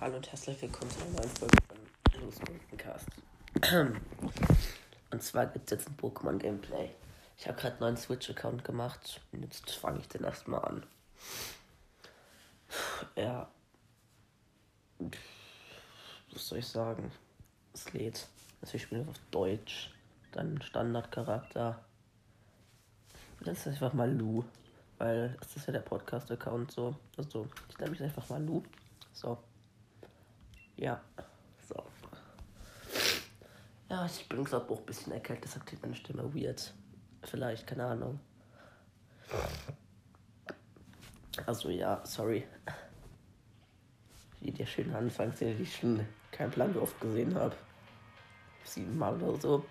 Hallo und herzlich willkommen zu einer neuen Folge von Los Cast. Und zwar gibt es jetzt ein Pokémon-Gameplay. Ich habe gerade einen neuen Switch-Account gemacht und jetzt fange ich den erstmal an. Ja. Was soll ich sagen? Es lädt. Also ich spiele auf Deutsch. Dann Standardcharakter. Das ist einfach mal Lu. Weil es ist ja der Podcast-Account so. Also ich nenne mich einfach mal Lu. So. Ja. So. Ja, ich bin glaube auch ein bisschen erkältet, deshalb klingt meine Stimme weird. Vielleicht, keine Ahnung. Also ja, sorry. Wie der schöne Anfangsszene, die ich schon keinen Plan wie oft gesehen habe. Siebenmal oder so.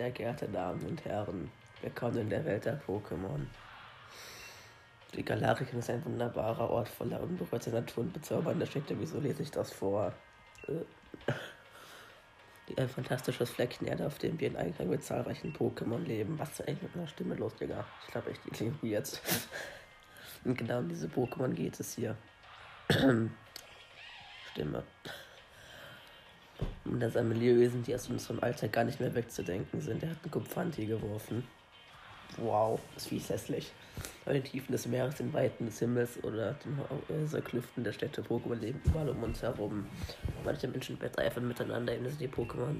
Sehr geehrte Damen und Herren, willkommen in der Welt der Pokémon. Die Galariken ist ein wunderbarer Ort voller unberührter Natur und bezaubernder Städte. Wieso lese ich das vor? Äh. Ein fantastisches Fleckchen Erde, auf dem wir in Einklang mit zahlreichen Pokémon leben. Was ist eigentlich mit meiner Stimme los, Digga? Ich glaube echt, die klingt jetzt. Und genau um diese Pokémon geht es hier. Stimme. Und das Ameliewesen, die aus unserem Alltag gar nicht mehr wegzudenken sind. Er hat einen Kupfanti geworfen. Wow, ist hässlich. Bei den Tiefen des Meeres, den Weiten des Himmels oder den Häuserklüften der Städte Pokémon leben überall um uns herum. Manche Menschen wetteifern miteinander, indem sie die Pokémon,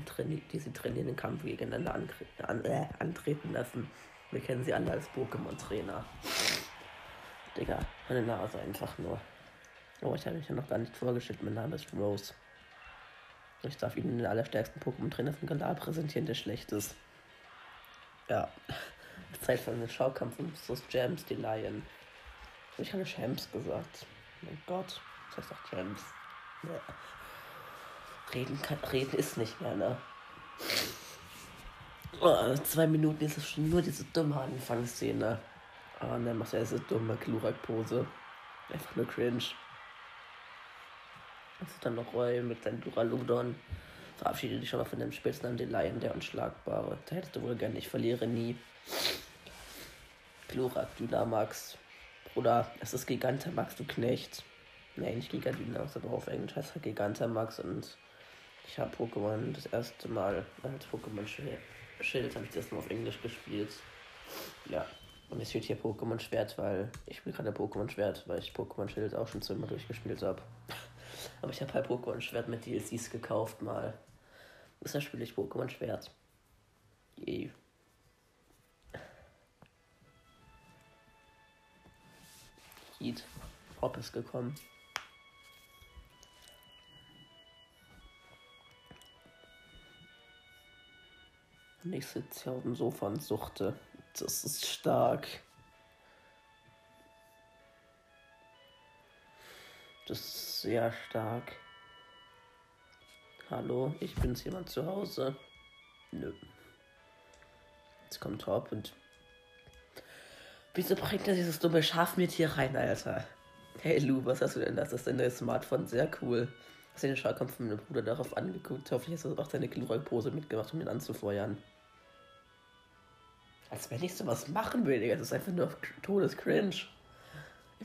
die sie trainieren, den Kampf gegeneinander an äh, antreten lassen. Wir kennen sie alle als Pokémon-Trainer. Digga, meine Nase einfach nur. Oh, ich habe mich ja noch gar nicht vorgestellt. Mein Name ist Rose. Ich darf Ihnen den allerstärksten Pokémon-Trainer von Galar präsentieren, der schlecht ist. Ja. Zeit für einen Schaukampf um das Jams, die Lion. Ich habe Champs gesagt. Mein Gott, das heißt doch Jams. Ja. Reden, kann, reden ist nicht mehr, ne? Oh, zwei Minuten ist es schon nur diese dumme Anfangsszene. Ah, und dann macht er diese dumme Glurak-Pose. Einfach nur cringe. Also dann noch Roy mit seinem Duraludon. Verabschiede dich mal von dem Spitznamen, den Lion, der Unschlagbare. Da hättest du wohl gern, ich verliere nie. Glurak, Dynamax. Bruder, es ist Gigantamax, du Knecht. Nee, nicht Gigadynamax, aber auf Englisch heißt er Gigantamax und ich habe Pokémon das erste Mal als Pokémon Schild, habe ich das mal auf Englisch gespielt. Ja, und es steht hier Pokémon Schwert, weil ich spiele gerade Pokémon Schwert, weil ich Pokémon Schild auch schon zweimal durchgespielt habe. Aber ich habe halt Pokémon Schwert mit DLCs gekauft mal. Deshalb spiele ich Pokémon Schwert. Yay. Heat. Hop ist gekommen. Sitze hier auf dem Sofa und suchte. Das ist stark. Das ist sehr stark. Hallo, ich bin's jemand zu Hause. Nö. Jetzt kommt Hop und Wieso bringt er dieses dumme Schaf mit hier rein, Alter? Hey Lu, was hast du denn? Das ist dein neues Smartphone, sehr cool. Hast du den Schallkampf von meinem Bruder darauf angeguckt? Hoffentlich hast du auch deine Glurak-Pose mitgemacht, um ihn anzufeuern. Als wenn ich sowas machen will. Das ist einfach nur Todescringe.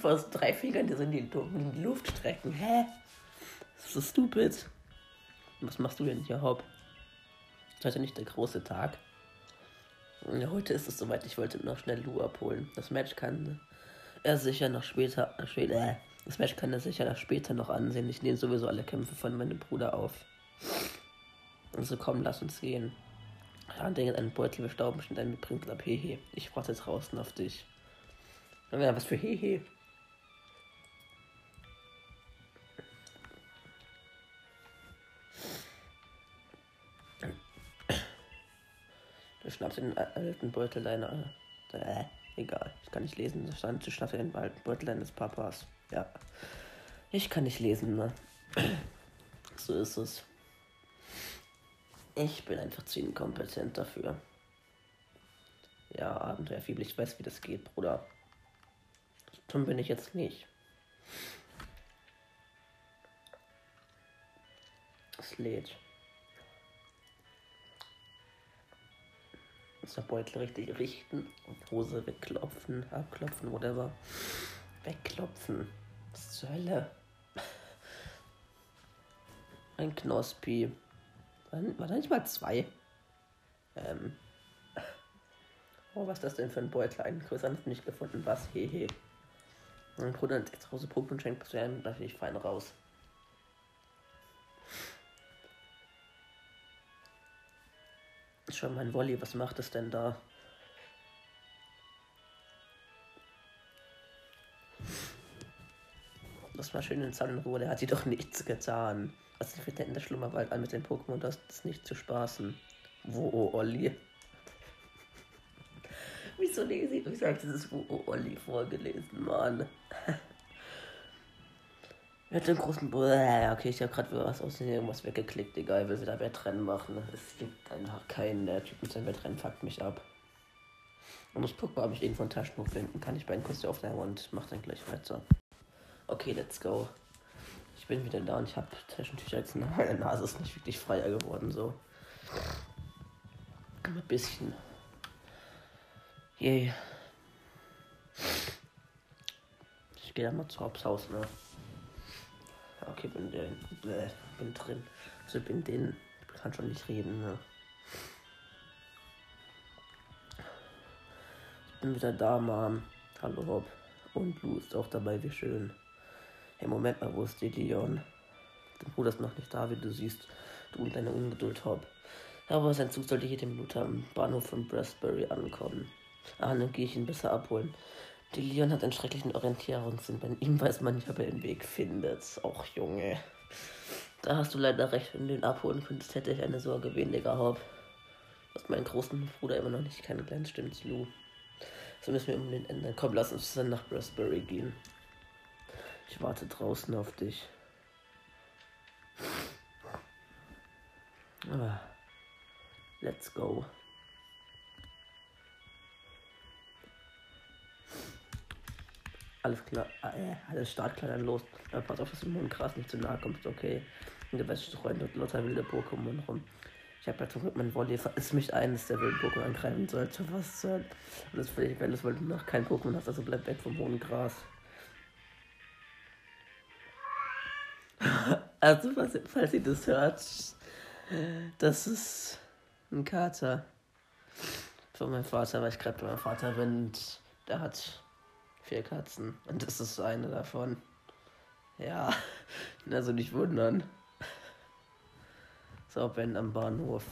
Aus drei Fingern, die in die, in die Luft strecken. Hä? Das ist so stupid. Was machst du denn hier, Haupt? Heute nicht der große Tag. Heute ist es soweit, ich wollte noch schnell Lu abholen. Das Match kann er sicher noch später, äh, später äh, das Match kann er sicher noch später noch ansehen. Ich nehme sowieso alle Kämpfe von meinem Bruder auf. Also komm, lass uns gehen. Ja, Dinge einen Beutel wir stauben schon dann mitbringt ab Hehe. Ich warte draußen auf dich. Ja, was für Hehe. Du schnappst den alten Beutel deiner. Äh, egal, ich kann nicht lesen. Da stand, du schnappst den alten Beutel deines Papas. Ja. Ich kann nicht lesen, ne? So ist es. Ich bin einfach zu inkompetent dafür. Ja, Abenteuerfibel, ich weiß, wie das geht, Bruder. Tun bin ich jetzt nicht. Es lädt. Muss der Beutel richtig richten und Hose wegklopfen, abklopfen, whatever. Wegklopfen. Was zur Hölle? Ein Knospi. War da nicht mal zwei? Ähm. Oh, was ist das denn für ein Beutel? Einen größeren nicht gefunden. Was? Hehe. Mein Bruder hat extra große Punkte und schenkt zu einem, da bin ich fein raus. Schon mein Wolli, was macht es denn da? Das war schön in Sonnenruhe, der hat sie doch nichts getan. Fängt denn in der Schlummerwald an mit den Pokémon? Das ist nicht zu spaßen. Wo, Olli? Wieso lese ich? Habe dieses Wo, Olli vorgelesen, Mann. Mit dem großen. Bäh, okay, ich habe gerade was aus irgendwas weggeklickt. Egal, will sie da Wettrennen machen. Es gibt einfach keinen der Typ mit seinem Wettrennen, fuckt mich ab. Und das Pokémon habe ich irgendwo ein Taschenbuch finden. Kann ich bei einem Kurs aufnehmen und mach dann gleich weiter. Okay, let's go. Ich bin wieder da und ich habe Taschentücher jetzt. Meine Nase ist nicht wirklich freier geworden, so. Ein bisschen. Yay. Ich gehe da mal zu Hobbs Haus, ne? Okay, bin, der, äh, bin drin. Also bin den. Kann schon nicht reden, ne? Ich bin wieder da, Mom. Hallo, Hob. Und Lou ist auch dabei, wie schön. Hey, Moment mal, wo ist die Leon? Dein Bruder ist noch nicht da, wie du siehst. Du und deine Ungeduld, Hob. Aber sein Zug sollte jede Minute am Bahnhof von Brasbury ankommen. Ah, dann gehe ich ihn besser abholen. Die Leon hat einen schrecklichen Orientierungssinn. Bei ihm weiß man nicht, ob er den Weg findet. Auch Junge. Da hast du leider recht, wenn du ihn abholen könntest, hätte ich eine Sorge weniger, Hob. Was meinen großen Bruder immer noch nicht kennengelernt, stimmt's, Lou. So müssen wir um den ändern. Komm, lass uns dann nach Brasbury gehen. Ich warte draußen auf dich. Ah. Let's go. Alles klar, ah, alles startklar dann los. Aber pass auf, dass du im Gras nicht zu nahe kommst, okay? Und du weißt, streuen dort lauter wilde Pokémon rum. Ich habe ja zum Glück mein Volley, falls mich eines der wilden Pokémon angreifen sollte. Was soll. Und das völlig wenn weil du noch kein Pokémon hast, also bleib weg vom hohen Gras. also, falls, falls ihr das hört, das ist ein Kater. Von meinem Vater, weil ich gerade bei meinem Vater bin und der hat vier Katzen. Und das ist eine davon. Ja, also nicht wundern. So, Ben am Bahnhof.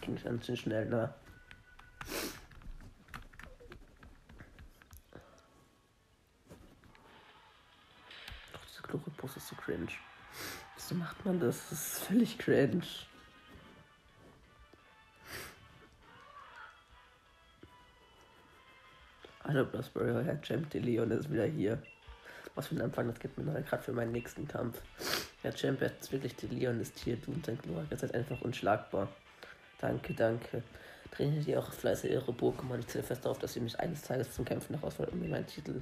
Ging ganz schön schnell, ne? Doch, diese Chloropost ist so cringe. Wieso macht man das? Das ist völlig cringe. Hallo Blossberry, euer Champ, Leon ist wieder hier. Was für ein Anfang, das gibt mir gerade für meinen nächsten Kampf. Der Champ ist wirklich, Leon ist hier, du und dein Glorak, ihr seid einfach unschlagbar. Danke, danke. Trainiert ihr auch fleißig ihre Pokémon. Ich zähle fest darauf, dass ihr mich eines Tages zum Kämpfen herausfordert, um mir meinen Titel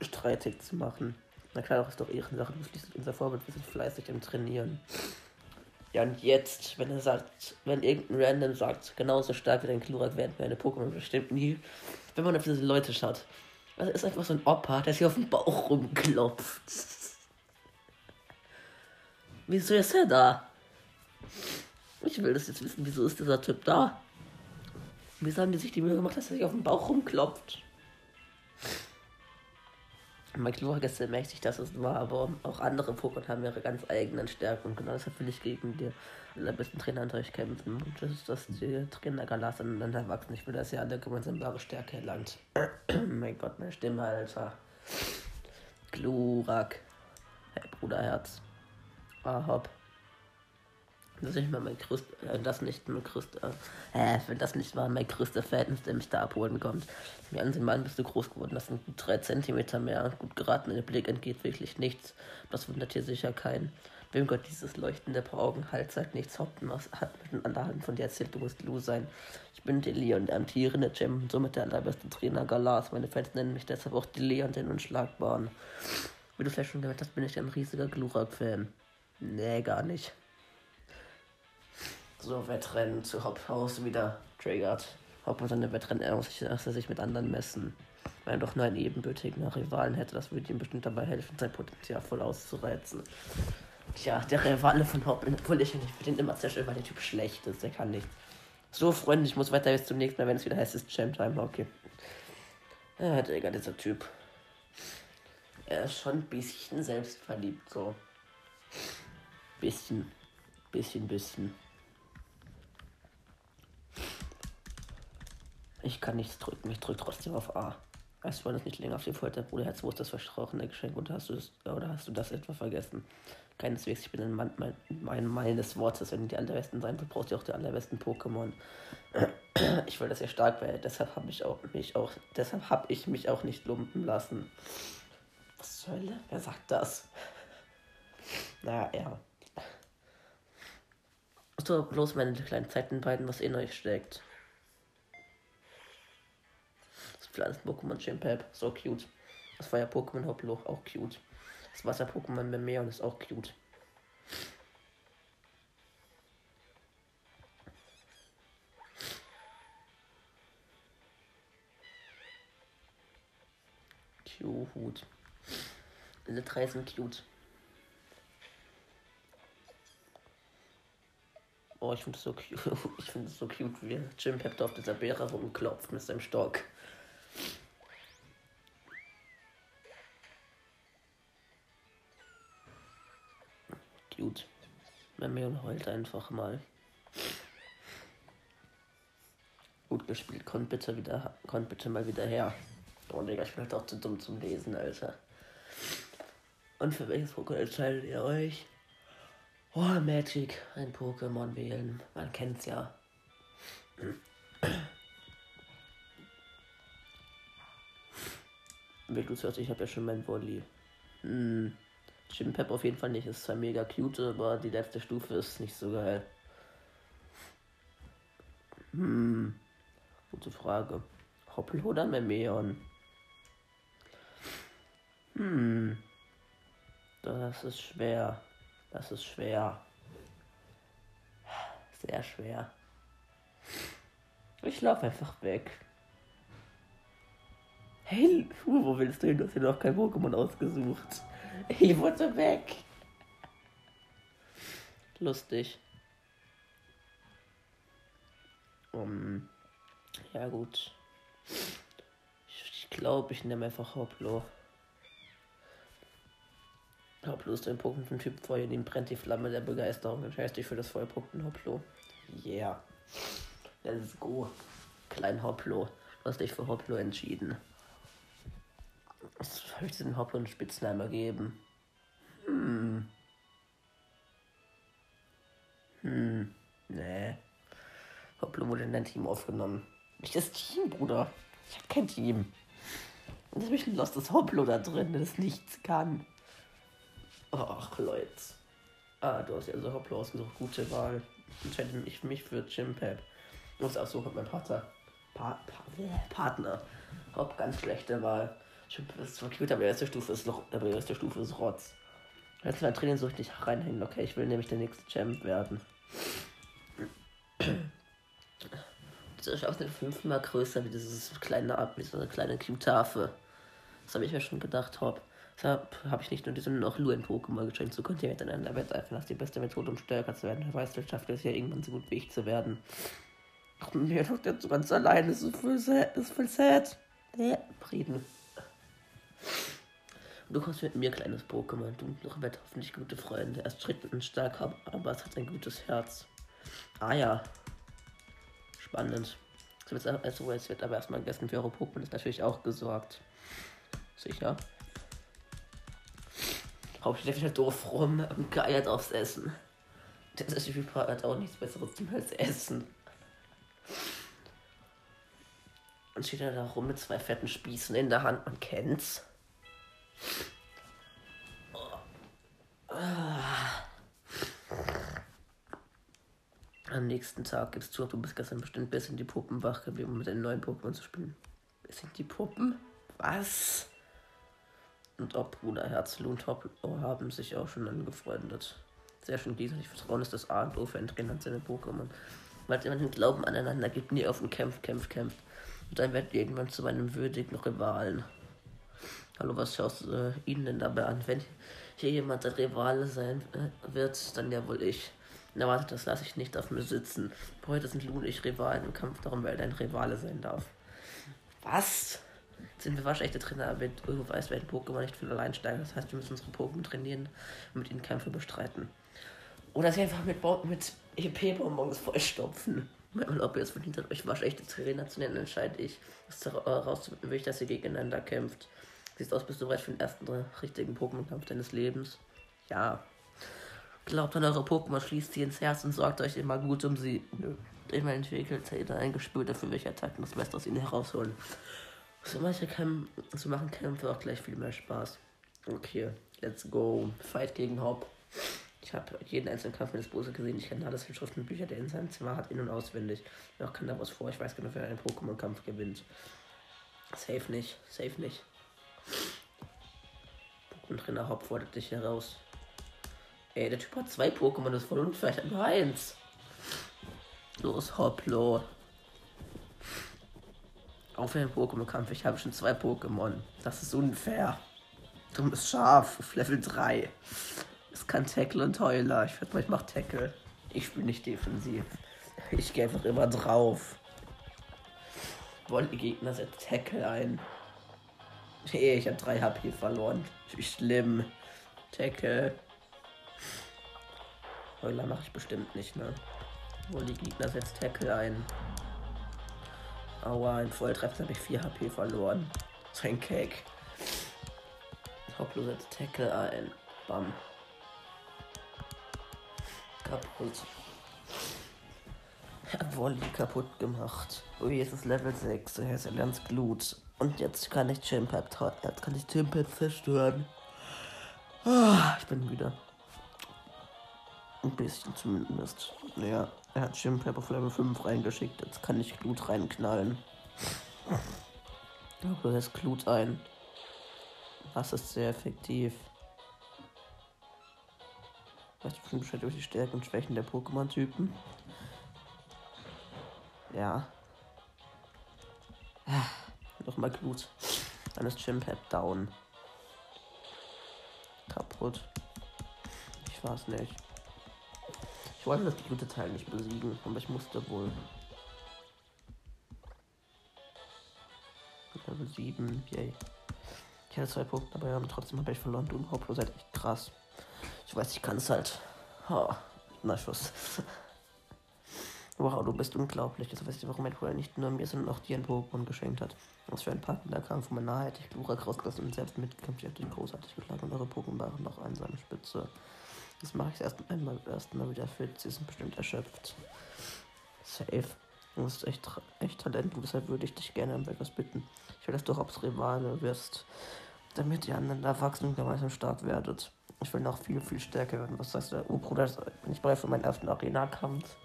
streitig zu machen. Na klar, doch ist doch Ehrensache. Du schließt unser Vorbild, wir sind fleißig im Trainieren. Ja, und jetzt, wenn er sagt, wenn irgendein Random sagt, genauso stark wie dein Glurak werden wir eine Pokémon bestimmt nie, wenn man auf diese Leute schaut. Also ist einfach so ein Opa, der sich auf den Bauch rumklopft. Wieso ist er da? Ich will das jetzt wissen, wieso ist dieser Typ da? Wieso haben die sich die Mühe gemacht, dass er sich auf den Bauch rumklopft? Ist sehr mächtig, das ist wahr, aber auch andere Pokémon haben ihre ganz eigenen Stärken und genau deshalb will ich gegen die allerbesten Trainer unter euch kämpfen. Und das ist, dass die Trainer Galas dann erwachsen. Ich will, dass ihr alle gemeinsam wahre Stärke erlangt. mein Gott, meine Stimme, Alter. Glurak. Hey, Bruderherz. Ah, hopp. Das nicht mal mein größter, äh, das nicht mein größter, äh, wenn das nicht mal mein größter ist, der mich da abholen kommt. Mir ansehen, Mann, bist du groß geworden, das sind drei Zentimeter mehr. Gut geraten, in den Blick entgeht wirklich nichts. Das wundert hier sicher keinen. Wem Gott dieses leuchtende Augenhals sagt nichts Haupten was hat mit den anderen von dir erzählt, du musst Lou sein. Ich bin die Leon, der amtierende Champ und somit der allerbeste Trainer Galas. Meine Fans nennen mich deshalb auch die Leon, den Unschlagbaren. Wie du vielleicht schon gehört hast, bin ich ein riesiger Glurak-Fan. Nee, gar nicht. So Wettrennen zu Haupthaus wieder triggert. Ob man seine Wettrennen muss er sich mit anderen messen. Wenn er doch nur einen ebenbürtigen Rivalen hätte, das würde ihm bestimmt dabei helfen, sein Potenzial voll auszureizen. Tja, der Rivale von Hopp, obwohl ich nicht für den immer zerstören, weil der Typ schlecht ist, der kann nicht. So, Freunde, ich muss weiter bis zum nächsten Mal, wenn es wieder heißt, ist Champ Time Hockey. Ja, Digga, dieser Typ. Er ist schon ein bisschen selbstverliebt, so. Bisschen. Bisschen, bisschen. Ich kann nichts drücken, ich drücke trotzdem auf A. Weißt du, das nicht länger auf die Folter, Bruderherz, wo ist das versprochene Geschenk und hast du das, oder hast du das etwa vergessen? Keineswegs, ich bin ein Mann, mein, mein Mann des Wortes. Wenn ihr die allerbesten sein wollt, braucht ihr auch die allerbesten Pokémon. Ich will, dass ihr stark werdet, deshalb habe ich auch mich auch, deshalb habe ich mich auch nicht lumpen lassen. Was zur Hölle? Wer sagt das? Na ja. So, bloß meine kleinen Zeiten beiden, was in euch steckt. Das Pflanzen-Pokémon Chimpep, so cute. Das Feuer Pokémon Hoploch, auch cute. Das Wasser-Pokémon Memeon ist auch cute. Q-Hut. Alle drei sind cute. Oh, ich finde es so cute. Ich finde es so cute, wie Jim Pep auf dieser Beere rumklopft mit seinem Stock. Mermion heult einfach mal. Gut gespielt. Kommt bitte wieder, kommt bitte mal wieder her. Oh, Digga, ich bin halt auch zu dumm zum Lesen, Alter. Und für welches Pokémon entscheidet ihr euch? Oh, Magic, ein Pokémon wählen. Man kennt's ja. Wie du hörst, ich habe ja schon mein Volley. Hm. Chimpep auf jeden Fall nicht. Ist zwar mega cute, aber die letzte Stufe ist nicht so geil. Hm. Gute Frage. Hoppel oder Memeon? Hm. Das ist schwer. Das ist schwer. Sehr schwer. Ich laufe einfach weg. Hey, wo willst du hin? Du hast ja noch kein Pokémon ausgesucht. Ich wurde weg. Lustig. Um, ja gut. Ich glaube, ich nehme einfach Hoplo. Hoplo ist ein Pokémon von Typ Feuer, dem brennt die Flamme der Begeisterung. Entscheidest dich für das Feuer-Pokémon Hoplo. Yeah. Let's go. Klein Hoplo. Du hast dich für Hoplo entschieden. Was soll ich diesem Hoplo einen Spitznamen geben? Hm. Hm. Nee. Hoplo wurde in dein Team aufgenommen. Nicht das Team, Bruder. Ich hab kein Team. Und das ist ein lostes Hoplo da drin, das nichts kann. Ach, Leute. Ah, du hast ja so Hoplo ausgesucht. Gute Wahl. Entscheide mich, mich für Pep. Muss auch so mit meinem Vater. Pa pa Partner. Hopp, ganz schlechte Wahl. Pep ist zwar cute, aber die erste Stufe ist noch, aber die erste Stufe ist Rotz. Jetzt mein Training suche ich nicht reinhängen. Okay, ich will nämlich der nächste Champ werden. Diese Chance sind fünfmal größer wie dieses kleine, wie so eine kleine Cute-Tafel. Das habe ich mir schon gedacht, Hopp. Deshalb habe ich nicht nur diesen noch Luen-Pokémon geschenkt. So könnt ihr miteinander wetteifen. Das ist die beste Methode, um stärker zu werden. Wer weiß, vielleicht schafft es ja irgendwann so gut wie ich zu werden. Mir tut jetzt ganz allein. Das ist voll sad. Das ist voll sad. Ja, Frieden. Du kommst mit mir, kleines Pokémon. Du und Robert hoffentlich gute Freunde. Er ist strikt und stark, aber es hat ein gutes Herz. Ah ja. Spannend. Also, es wird aber erstmal gegessen für eure Pokémon ist natürlich auch gesorgt. Sicher. Hauptsächlich halt doof rum und geeiert aufs Essen. Der Typ hat auch nichts Besseres zum als Essen. Und steht er da rum mit zwei fetten Spießen in der Hand. Man kennt's. Am nächsten Tag gibst du, du bist gestern bestimmt bis in die Puppen wach geblieben, um mit den neuen Pokémon zu spielen. Bis in die Puppen? Was? Und ob Bruder Herzl und Hoplo haben sich auch schon angefreundet. Sehr schön gegenseitig Vertrauen ist das A und O für ein Trainer und seine Pokémon. Weil es immer den Glauben aneinander gibt, nie auf und kämpft, kämpft, kämpft. Und dann werdet ihr irgendwann zu meinem würdigen Rivalen. Hallo, was schaust du äh, Ihnen denn dabei an? Wenn hier jemand der Rivale sein äh, wird, dann ja wohl ich. Na warte, das lasse ich nicht auf mir sitzen. Heute sind Lu und ich Rivalen im Kampf darum, wer dein Rivale sein darf. Was? Sind wir waschechte Trainer, aber du weißt, werden Pokémon nicht viel allein steigen. Das heißt, wir müssen unsere Pokémon trainieren und mit ihnen Kämpfe bestreiten. Oder sie einfach mit, mit EP-Bonbons vollstopfen. Und ob ihr es verdient habt, euch waschechte Trainer zu nennen, entscheide ich. Das herauszufinden, wie ich, dass ihr gegeneinander kämpft. Siehst aus, bist du bereit für den ersten richtigen Pokémon-Kampf deines Lebens? Ja. Glaubt an eure Pokémon, schließt sie ins Herz und sorgt euch immer gut um sie. Nö. Immer entwickelt jeder ein Gespür dafür, welche Attacken das Beste aus ihnen herausholen. So, manche Kämpfe, so machen Kämpfe auch gleich viel mehr Spaß. Okay, let's go. Fight gegen Hop. Ich habe jeden einzelnen Kampf meines Bruders gesehen. Ich kenne alles Schriften und Bücher, der in seinem Zimmer hat, in- und auswendig. Noch kann da was vor. Ich weiß genau, wer einen Pokémon-Kampf gewinnt. Safe nicht. Safe nicht. Pokémon-Trainer Hop fordert dich heraus. Ey, der Typ hat zwei Pokémon, das ist voll unfair. Ich hab nur eins. Los, Hoplo. Auf den Pokémon-Kampf, ich habe schon zwei Pokémon. Das ist unfair. Dummes Schaf auf Level 3. Es kann Tackle und Heuler. Ich würde mal, ich mach Tackle. Ich spiele nicht defensiv. Ich gehe einfach immer drauf. Wollen die Gegner setzt Tackle ein. Hey, ich habe 3 HP verloren. Wie schlimm. Tackle. Heuler mache ich bestimmt nicht, ne? Wollen die Gegner setzt Tackle ein. Aua, in Volltreffer habe ich 4 HP verloren. Sein Cake. Hoplo setzt Tackle ein. Bam. Kaputt. Er Wolli kaputt gemacht. Oh, jetzt ist Level 6. Er ist lernt Glut. Und jetzt kann ich Chimpep jetzt kann ich Chimpep zerstören. Ah, ich bin müde. Ein bisschen zumindest. Naja, er hat Chimpep auf Level 5 reingeschickt. Jetzt kann ich Glut reinknallen. Glaube, das Glut ein. Das ist sehr effektiv. Weißt du schon Bescheid über die Stärken und Schwächen der Pokémon-Typen? Ja. Nochmal Glut. Dann ist Chimpep down. Kaputt. Ich weiß nicht. Ich wollte das gute Teil nicht besiegen, aber ich musste wohl. Level 7, yay. Ich hatte zwei Punkte aber trotzdem habe ich verloren. Du und seid echt krass. Ich weiß, ich kann es halt. Ha, na Schuss. wow, du bist unglaublich. Jetzt weiß ich, warum mein Bruder nicht nur mir, sondern auch dir ein Pokémon geschenkt hat. Was für ein packender Kampf. Von meiner hätte ich Glurak rausgelassen und selbst mitgekämpft. Ich hätte ihn großartig geschlagen und eure Pokémon waren noch einsame Spitze. Das mache ich erst einmal erst mal wieder fit. Sie sind bestimmt erschöpft. Safe. Du bist echt, echt Talent und deshalb würde ich dich gerne um etwas bitten. Ich will, dass du Hops Rivale wirst, damit ihr aneinander wachsen und gemeinsam stark werdet. Ich will noch viel, viel stärker werden. Was heißt der? Oh, Bruder, bin ich bereit für meinen ersten Arena-Kampf?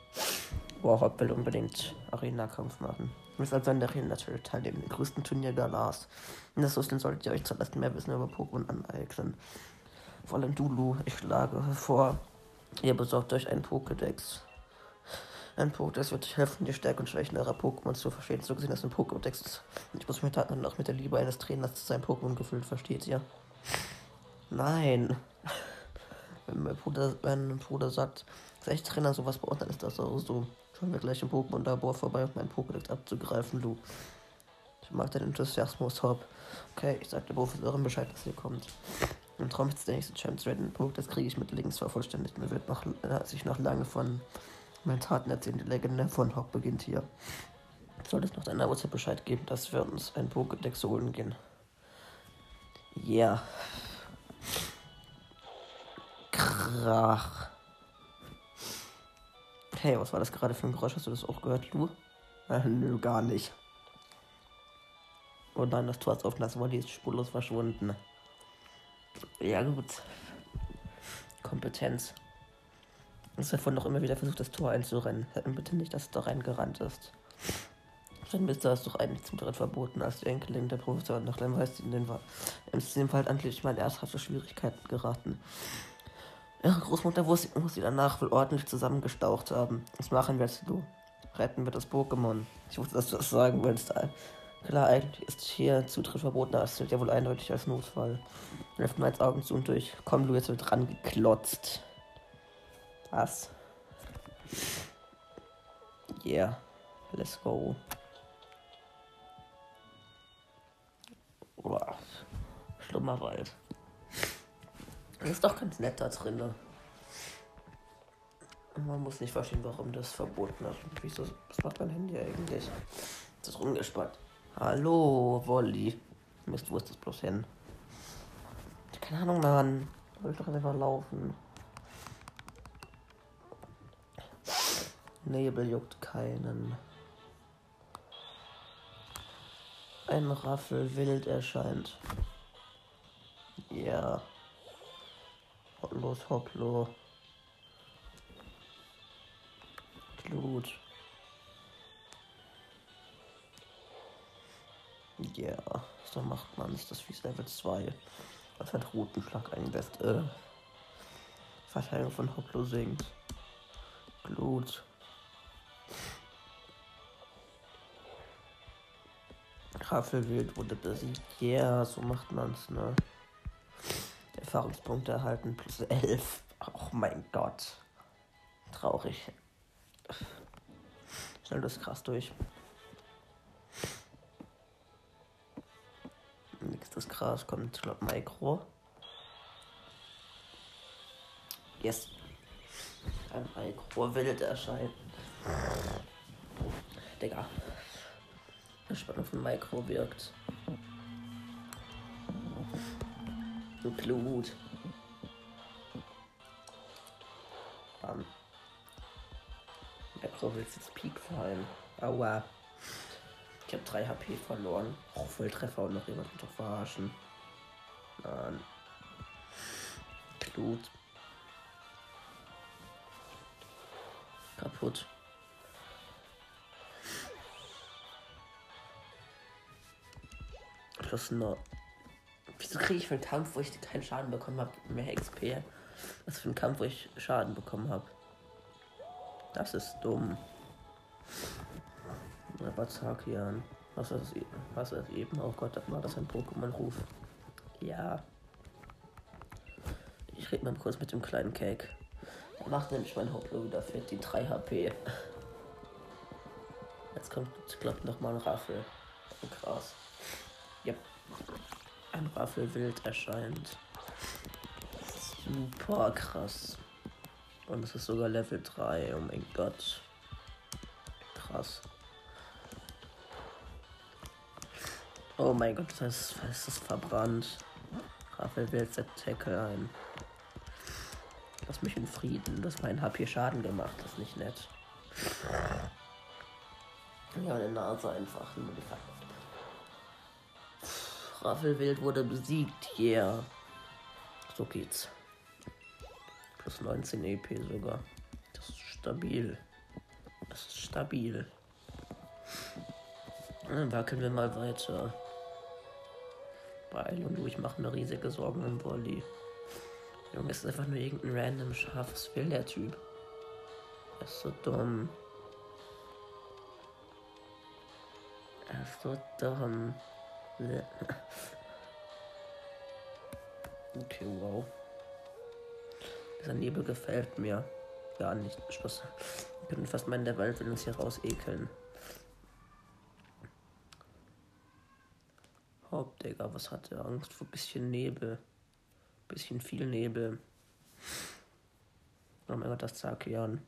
Hop will unbedingt Arena-Kampf machen. Ich muss also an der Arena natürlich teilnehmen, dem größten Turnier Galas. In das Russland solltet ihr euch zuerst mehr Wissen über Pokémon aneignen. Vor allem Dulu, ich schlage vor, ihr besorgt euch einen Pokédex. Ein Pokédex wird euch helfen, die Stärke und Schwächen eurer Pokémon zu verstehen. So gesehen ist ein Pokédex. Ich muss mir dann auch mit der Liebe eines Trainers zu seinem Pokémon gefüllt, versteht ihr? Nein. Wenn mein Bruder, mein Bruder sagt, vielleicht Trainer sowas bei dann ist das auch so. Schauen wir gleich im Pokémon-Labor vorbei, um meinen Pokédex abzugreifen, du. Ich mag deinen Enthusiasmus, Hop. Okay, ich sag der Professorin Bescheid, dass ihr kommt. Im Traum ist der nächste Chance Red Punkt, das kriege ich mit links vervollständigt. Mir wird noch, äh, sich noch lange von meinen Taten erzählen. Die Legende von Hop beginnt hier. Sollte es noch deiner Uhrzeit Bescheid geben, dass wir uns ein Pokédex holen gehen. Yeah. Krach. Hey, was war das gerade für ein Geräusch? Hast du das auch gehört, du? Äh, nö, gar nicht. Oh nein, das Tor ist offen, das war die ist spurlos verschwunden. Ja, gut. Kompetenz. Es davon noch immer wieder versucht, das Tor einzurennen. Sag mir bitte nicht, dass es da reingerannt ist. Dann bist du hast doch eigentlich zum Dritt verboten, als die Enkelin der Professor nach dem weiß, in den war. Im System halt endlich mal ernsthafte Schwierigkeiten geraten. Ihre Großmutter muss, sie danach wohl ordentlich zusammengestaucht haben. Was machen wirst du? Retten wir das Pokémon. Ich wusste, dass du das sagen willst. Klar, eigentlich ist hier Zutritt verboten, aber es zählt ja wohl eindeutig als Notfall. Öffnen wir jetzt Augen zu und durch. Komm, du jetzt wird dran geklotzt. Was? Yeah. Let's go. Boah. Schlummerwald. Das ist doch ganz nett da drin. Man muss nicht verstehen, warum das verboten ist. Wieso, was macht mein Handy eigentlich? Das ist rumgespannt. Hallo, Wolli. Mist, wo ist das bloß hin? Keine Ahnung, Mann. Ich will doch einfach laufen. Nebel juckt keinen. Ein Raffel wild erscheint. Ja. Los, hopplo. Glut. Ja, so macht man es. Das Fies Level 2. Was hat Routenschlag einlässt. Äh. Verteilung von Hopplo sinkt. Glut. Rafelwild wurde besiegt. Ja, yeah, so macht man's, ne? Erfahrungspunkte erhalten plus 11. Oh mein Gott. Traurig. Schnell das krass durch. Nächstes Gras kommt, ich glaube, Micro. Yes. Ein Micro wild erscheint. Digga. Die Spannung von Micro wirkt. So Blut. Bam. Micro will jetzt Peak fallen. Aua. Ich habe 3 HP verloren. Oh, Volltreffer und noch jemanden doch verarschen. Mann. Blut. Kaputt. Plus nur. Wieso kriege ich für einen Kampf, wo ich keinen Schaden bekommen habe, mehr XP? Was für ein Kampf, wo ich Schaden bekommen habe? Das ist dumm. Rabazakian. Was ist, was ist eben? Oh Gott, war das ein Pokémon-Ruf? Ja. Ich rede mal kurz mit dem kleinen Cake. Er macht nämlich mein Hoplo wieder fit, die 3 HP. Jetzt kommt, glaube, nochmal ein Raffel. Krass. Ein Raffel wild erscheint. Super krass. Und es ist sogar Level 3. Oh mein Gott. Krass. Oh mein Gott, das heißt, es ist verbrannt. Raphael wählt set Tackle ein. Lass mich in Frieden. Das mein HP Schaden gemacht. Das ist nicht nett. Ja, eine Nase einfach. Nur die Raffelwild wurde besiegt, yeah. So geht's. Plus 19 EP sogar. Das ist stabil. Das ist stabil. Dann wackeln wir mal weiter. Beeil und du, ich mache mir riesige Sorgen im Volley. Junge, ist einfach nur irgendein random Schaf. Was will der Typ? Er ist so dumm. Er ist so dumm. Okay, wow. Dieser Nebel gefällt mir. Gar nicht. Spaß. Wir können fast meinen, der Wald will uns hier raus ekeln. Haupt, Digga, was hat er Angst vor? Bisschen Nebel. Bisschen viel Nebel. Oh mein Gott, das Zakian.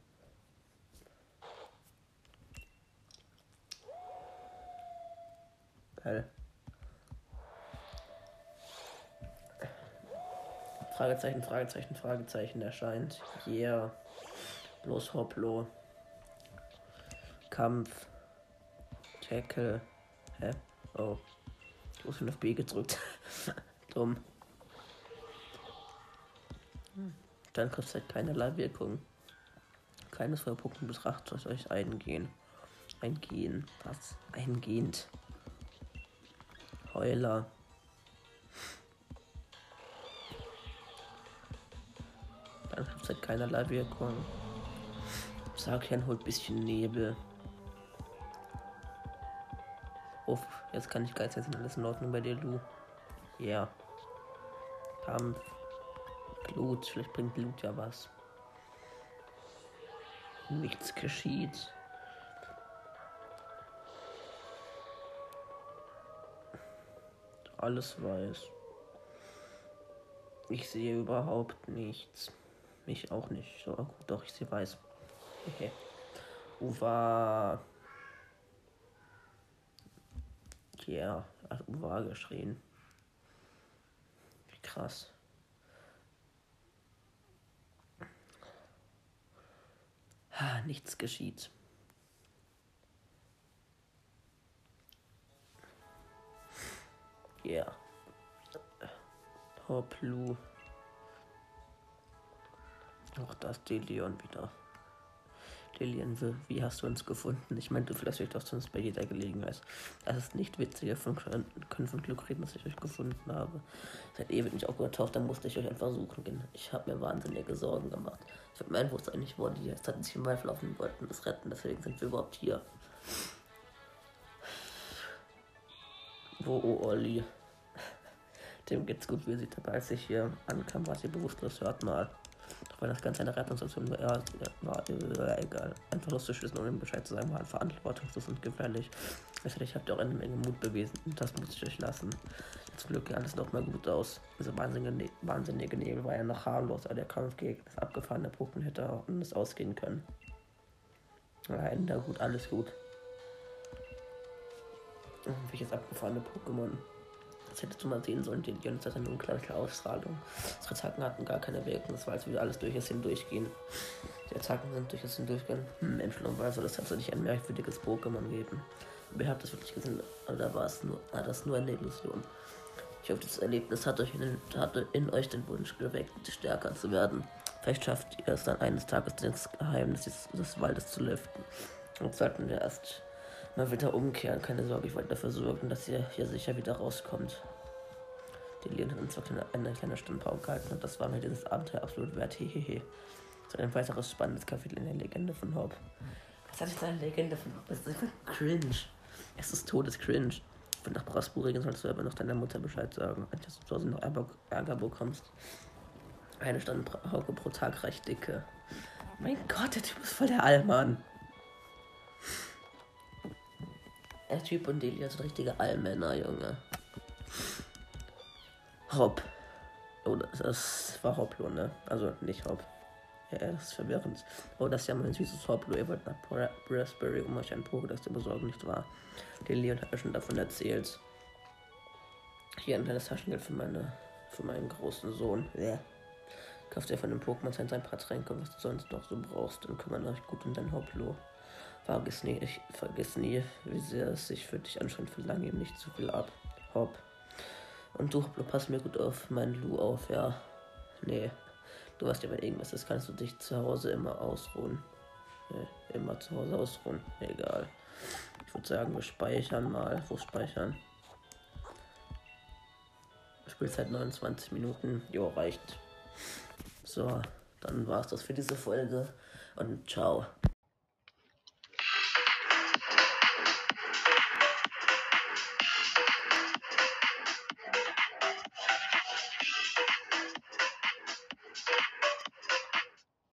Geil. Fragezeichen, Fragezeichen, Fragezeichen erscheint. Yeah. Los, Hopplo. Kampf. Tackle. Hä? Oh. Ich muss auf B gedrückt. Dumm. Dann kostet halt keinerlei Wirkung. Keines Punkten betrachtet euch eingehen. Eingehen. Was? Eingehend. Heuler. Keinerlei Wirkung. Sarkian holt ein bisschen Nebel. Uff, jetzt kann ich Geiz sind alles in Ordnung bei dir, Lu. Ja. Yeah. Kampf. Glut, vielleicht bringt Glut ja was. Nichts geschieht. Alles weiß. Ich sehe überhaupt nichts. Mich auch nicht. So, gut, doch, ich sehe weiß. Okay. Uwa. Ja, yeah, hat Uwa geschrien. Wie krass. Ha, nichts geschieht. Ja. Yeah. Hoplu. Auch das Delion wieder. Delion, wie hast du uns gefunden? Ich meinte vielleicht auch sonst bei jeder Gelegenheit. Es ist nicht witzig, wir können, von Glück reden, dass ich euch gefunden habe. Seit ewig mich auch getaucht, dann musste ich euch einfach suchen gehen. Ich habe mir wahnsinnige Sorgen gemacht. Ich habe mein Wusste eigentlich, wo die jetzt hatten sich im Wald laufen wollten das retten, deswegen sind wir überhaupt hier. Wo, oh Olli? Dem geht's gut, wie er sich dabei, als ich hier ankam, war sie bewusstlos, hört mal. Weil das Ganze eine Rettungsaktion war, war äh, egal. Einfach lustig wissen, um Bescheid zu sagen, war verantwortungslos und gefährlich. ich habt ihr auch eine Menge Mut bewiesen. Und das muss ich euch lassen. Zum Glück geht alles noch mal gut aus. Dieser wahnsinnige, ne wahnsinnige Nebel war ja noch harmlos, aber der Kampf gegen das abgefahrene Pokémon hätte auch anders ausgehen können. Ja, Ende gut, alles gut. Welches abgefahrene Pokémon? Das hättest du mal sehen sollen, die Jonas hat eine unglaubliche Ausstrahlung. Unsere Attacken hatten gar keine Wirkung, das war als würde alles durch es hindurchgehen. Die Attacken sind durch es hindurchgehen. Hm, Menschenweise, das hat nicht ein merkwürdiges Pokémon geben. Aber ihr habt das wirklich gesehen, oder war es nur, war das nur eine Illusion? Ich hoffe, das Erlebnis hat, euch in, hat in euch den Wunsch geweckt, stärker zu werden. Vielleicht schafft ihr es dann eines Tages, das Geheimnis des, des Waldes zu lüften. Und sollten wir erst mal wieder umkehren. Keine Sorge, ich wollte dafür sorgen, dass ihr hier sicher wieder rauskommt. Die Lien hat uns zwar eine, eine kleine Standpauke gehalten und das war mir dieses Abenteuer absolut wert. Hehehe. So ein weiteres spannendes Kapitel in der Legende von Hob. Was hatte ich da eine Legende von Hob? Das ist einfach cringe. Es ist todes cringe. Wenn nach Brasburgen sollst du aber noch deiner Mutter Bescheid sagen, dass du zu Hause noch Ärger bekommst. Eine Standpauke pro Tag reicht dicke. Mein Gott, der Typ ist voll der Allmann. Der Typ und Delia sind richtige Allmänner, Junge. Hopp. Oh, das war Hoplo, ne? Also nicht Hopp. Ja, das ist verwirrend. Oh, das ist ja mein süßes Hoplo. Ihr wollt nach Raspberry, um euch ein Pokédex zu besorgen, nicht wahr? Leon hat mir schon davon erzählt. Hier ein kleines Taschengeld für, meine, für meinen großen Sohn. Ja. Kauft ihr von dem Pokémon Center ein paar Tränke, was du sonst noch so brauchst, dann kümmern euch gut um dein Hoplo. Vergiss nie, ich vergiss nie, wie sehr es sich für dich anscheinend verlange ihm nicht zu viel ab. Hopp. Und du, pass mir gut auf meinen Lu auf, ja. Nee. Du weißt ja, wenn irgendwas ist, kannst du dich zu Hause immer ausruhen. Nee, immer zu Hause ausruhen. Egal. Ich würde sagen, wir speichern mal. Wo speichern? Spielzeit 29 Minuten. Jo, reicht. So, dann war's das für diese Folge. Und ciao.